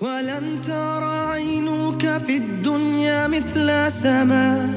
ولن ترى عينك في الدنيا مثل سماء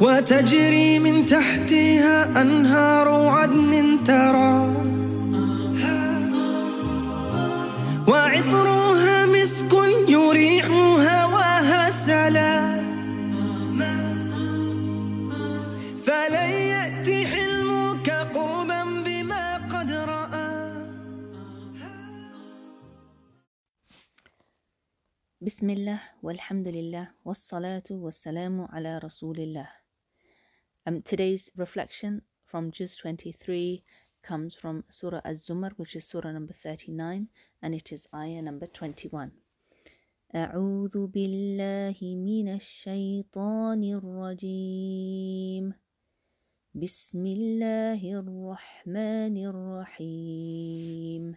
وتجري من تحتها أنهار عدن ترى. وعطرها بسم الله والحمد لله والصلاة والسلام على رسول الله. Um, today's reflection from Juz 23 comes from Surah Az-Zumar, which is Surah number 39, and it is ayah number 21. أعوذ بالله من الشيطان الرجيم بسم الله الرحمن الرحيم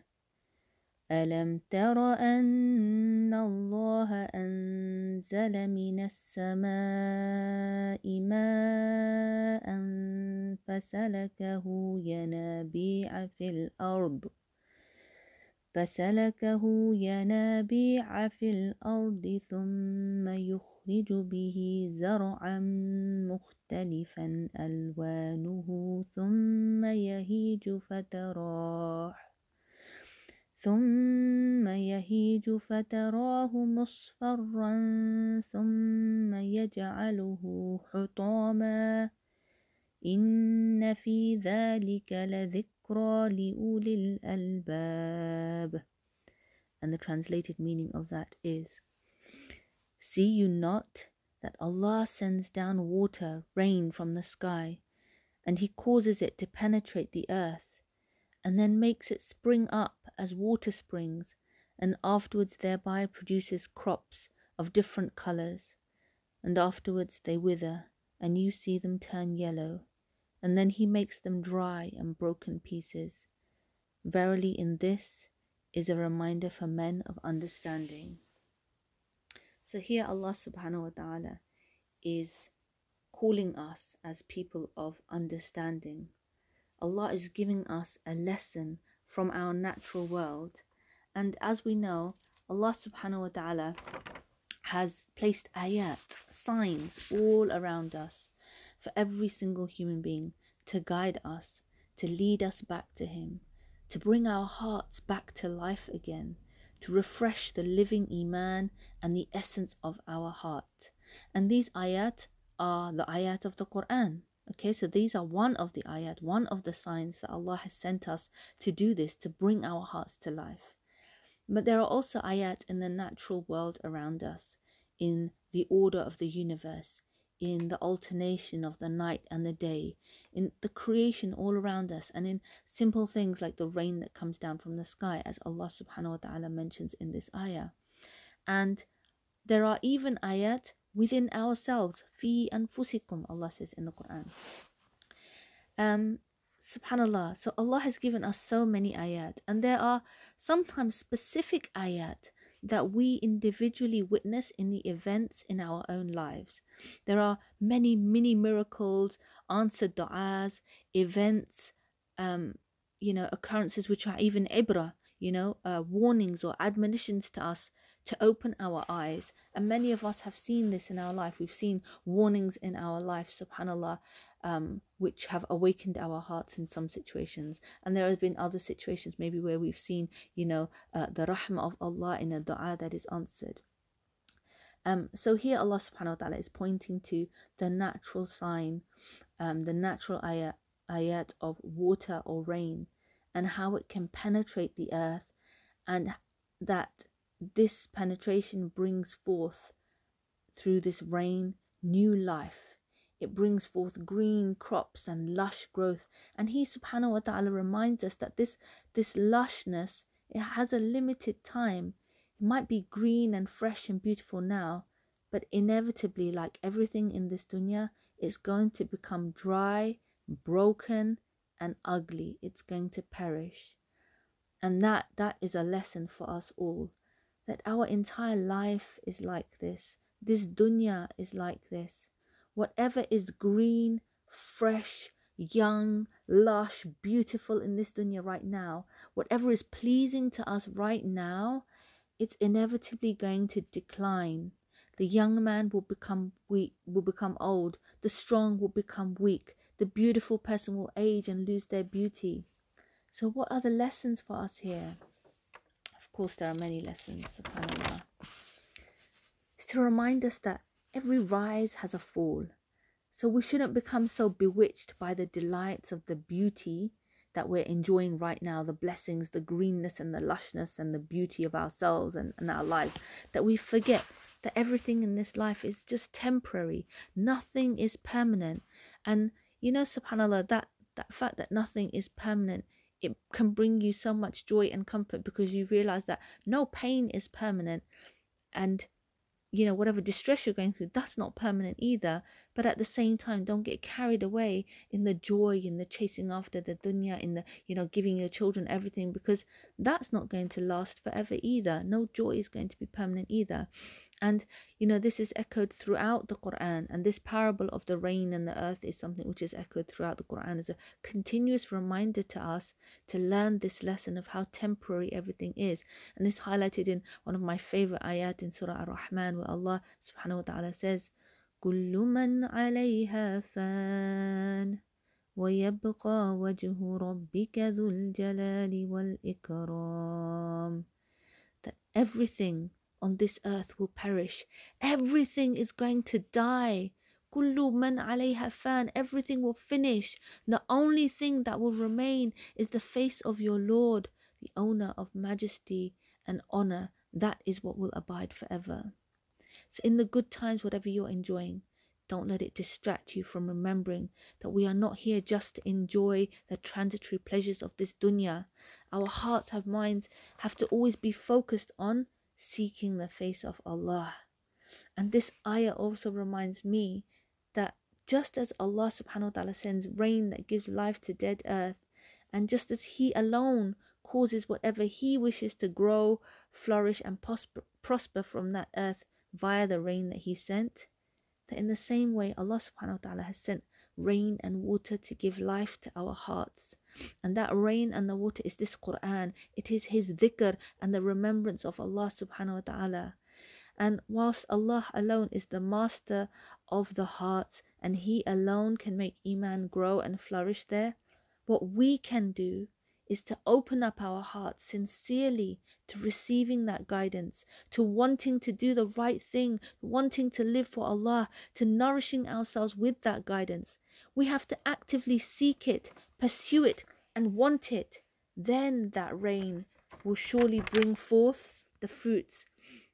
ألم تر أن الله أنزل من السماء ماء فسلكه ينابيع في الأرض فسلكه ينابيع في الأرض ثم يخرج به زرعا مختلفا ألوانه ثم يهيج فتراه ثم يهيج فتراه مصفرا ثم يجعله حطاما إن في ذلك لذكرى لأولي الألباب And the translated meaning of that is See you not that Allah sends down water, rain from the sky, and He causes it to penetrate the earth and then makes it spring up as water springs, and afterwards thereby produces crops of different colours, and afterwards they wither, and you see them turn yellow, and then he makes them dry and broken pieces. Verily, in this is a reminder for men of understanding. So here Allah subhanahu wa ta'ala is calling us as people of understanding. Allah is giving us a lesson from our natural world. And as we know, Allah subhanahu wa ta'ala has placed ayat, signs all around us for every single human being to guide us, to lead us back to Him, to bring our hearts back to life again, to refresh the living Iman and the essence of our heart. And these ayat are the ayat of the Quran. Okay, so these are one of the ayat, one of the signs that Allah has sent us to do this, to bring our hearts to life. But there are also ayat in the natural world around us, in the order of the universe, in the alternation of the night and the day, in the creation all around us, and in simple things like the rain that comes down from the sky, as Allah subhanahu wa ta'ala mentions in this ayah. And there are even ayat within ourselves. Fi anfusikum, Allah says in the Quran. Um, Subhanallah. So Allah has given us so many ayat, and there are sometimes specific ayat that we individually witness in the events in our own lives. There are many mini miracles, answered du'as, events, um, you know, occurrences which are even ibra, you know, uh, warnings or admonitions to us to open our eyes. And many of us have seen this in our life. We've seen warnings in our life, subhanAllah, um, which have awakened our hearts in some situations. And there have been other situations, maybe where we've seen, you know, uh, the rahmah of Allah in a dua that is answered. Um, so here Allah subhanahu wa ta'ala is pointing to the natural sign, um, the natural ayat, ayat of water or rain, and how it can penetrate the earth, and that this penetration brings forth through this rain new life. It brings forth green crops and lush growth. And he subhanahu wa ta'ala reminds us that this this lushness it has a limited time. It might be green and fresh and beautiful now, but inevitably, like everything in this dunya, it's going to become dry, broken, and ugly. It's going to perish. And that that is a lesson for us all that our entire life is like this. This dunya is like this. Whatever is green, fresh, young, lush, beautiful in this dunya right now, whatever is pleasing to us right now, it's inevitably going to decline. The young man will become weak, will become old. The strong will become weak. The beautiful person will age and lose their beauty. So, what are the lessons for us here? Course, there are many lessons, subhanAllah. To remind us that every rise has a fall. So, we shouldn't become so bewitched by the delights of the beauty that we're enjoying right now the blessings, the greenness, and the lushness, and the beauty of ourselves and, and our lives that we forget that everything in this life is just temporary. Nothing is permanent. And you know, subhanAllah, that, that fact that nothing is permanent, it can bring you so much joy and comfort because you realize that no pain is permanent. And you know whatever distress you're going through that's not permanent either. But at the same time don't get carried away in the joy in the chasing after the dunya in the you know giving your children everything because that's not going to last forever either. No joy is going to be permanent either and you know this is echoed throughout the quran and this parable of the rain and the earth is something which is echoed throughout the quran as a continuous reminder to us to learn this lesson of how temporary everything is and this highlighted in one of my favorite ayat in surah ar-rahman where allah subhanahu wa ta'ala says كل من عليها فان ويبقى وجه ربك ذو الجلال والإكرام that everything on this earth will perish everything is going to die كل من عليها فان everything will finish the only thing that will remain is the face of your Lord the owner of majesty and honor that is what will abide forever so, in the good times, whatever you're enjoying, don't let it distract you from remembering that we are not here just to enjoy the transitory pleasures of this dunya. Our hearts, our minds have to always be focused on seeking the face of Allah. And this ayah also reminds me that just as Allah subhanahu wa ta'ala sends rain that gives life to dead earth, and just as He alone causes whatever He wishes to grow, flourish, and prosper, from that earth, via the rain that He sent, that in the same way Allah subhanahu wa ta'ala has sent rain and water to give life to our hearts. And that rain and the water is this Quran. It is His dhikr and the remembrance of Allah subhanahu wa ta'ala. And whilst Allah alone is the master of the hearts and He alone can make Iman grow and flourish there, what we can do is to open up our hearts sincerely to receiving that guidance, to wanting to do the right thing, wanting to live for Allah, to nourishing ourselves with that guidance. We have to actively seek it, pursue it, and want it. Then that rain will surely bring forth the fruits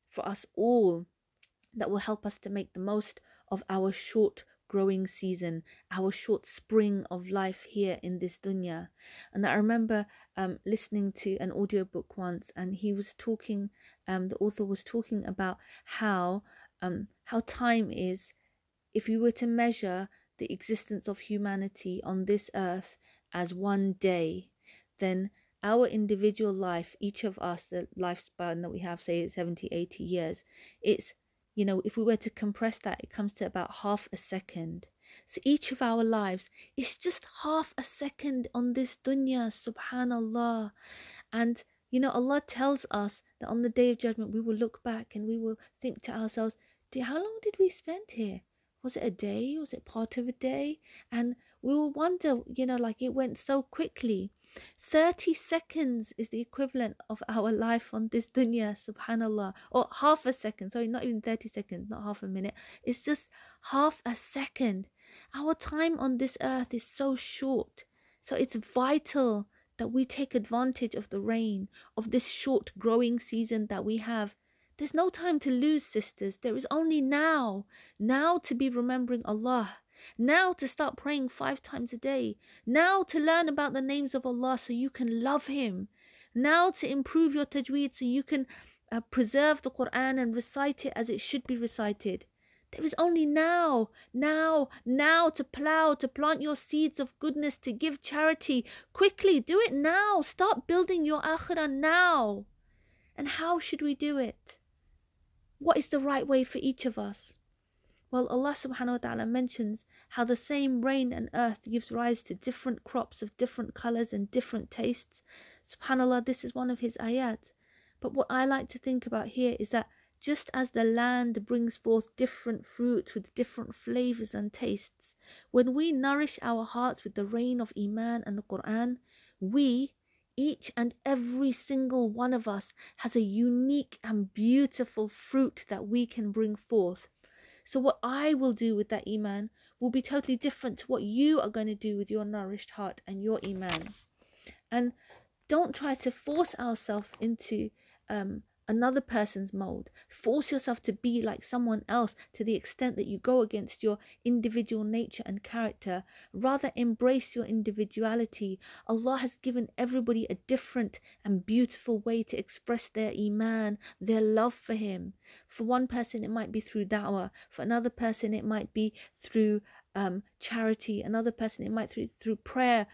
for us all that will help us to make the most of our short growing season, our short spring of life here in this dunya. And I remember um, listening to an audiobook once, and he was talking, um, the author was talking about how um, how time is. If you were to measure the existence of humanity on this earth as one day, then our individual life, each of us, the lifespan that we have, say 70, 80 years, it's you know, if we were to compress that, it comes to about half a second. So each of our lives is just half a second on this dunya, subhanallah. And, you know, Allah tells us that on the day of judgment, we will look back and we will think to ourselves, how long did we spend here? Was it a day? Was it part of a day? And we will wonder, you know, like it went so quickly. 30 seconds is the equivalent of our life on this dunya, subhanallah. Or half a second, sorry, not even 30 seconds, not half a minute. It's just half a second. Our time on this earth is so short. So it's vital that we take advantage of the rain, of this short growing season that we have. There's no time to lose, sisters. There is only now. Now to be remembering Allah now to start praying five times a day. Now to learn about the names of Allah so you can love Him. Now to improve your tajweed so you can uh, preserve the Quran and recite it as it should be recited. There is only now, now, now to plow, to plant your seeds of goodness, to give charity. Quickly, do it now. Start building your akhirah now. And how should we do it? What is the right way for each of us? Well, Allah subhanahu wa ta'ala mentions how the same rain and earth gives rise to different crops of different colors and different tastes. Subhanallah, this is one of His ayat. But what I like to think about here is that just as the land brings forth different fruits with different flavors and tastes, when we nourish our hearts with the rain of Iman and the Quran, we, each and every single one of us, has a unique and beautiful fruit that we can bring forth. So, what I will do with that Iman will be totally different to what you are going to do with your nourished heart and your Iman. And don't try to force ourselves into um, another person's mold. Force yourself to be like someone else to the extent that you go against your individual nature and character. Rather, embrace your individuality. Allah has given everybody a different and beautiful way to express their iman, their love for Him. For one person, it might be through da'wah. For another person, it might be through um, charity. Another person, it might through through prayer,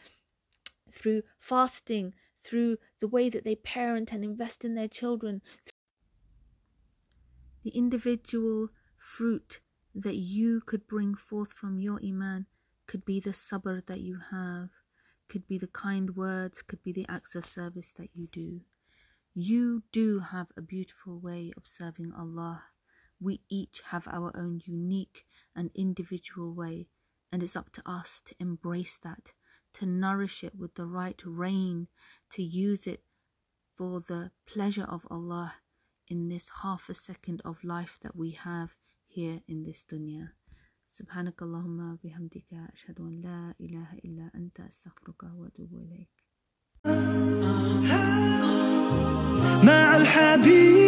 through fasting, through the way that they parent and invest in their children. The individual fruit that you could bring forth from your Iman could be the sabr that you have, could be the kind words, could be the acts of service that you do. You do have a beautiful way of serving Allah. We each have our own unique and individual way, and it's up to us to embrace that to nourish it with the right rain, to use it for the pleasure of Allah in this half a second of life that we have here in this dunya. سبحانك اللهم بحمدك أشهد أن لا إله إلا أنت أستغفرك وأتوب إليك مع الحبيب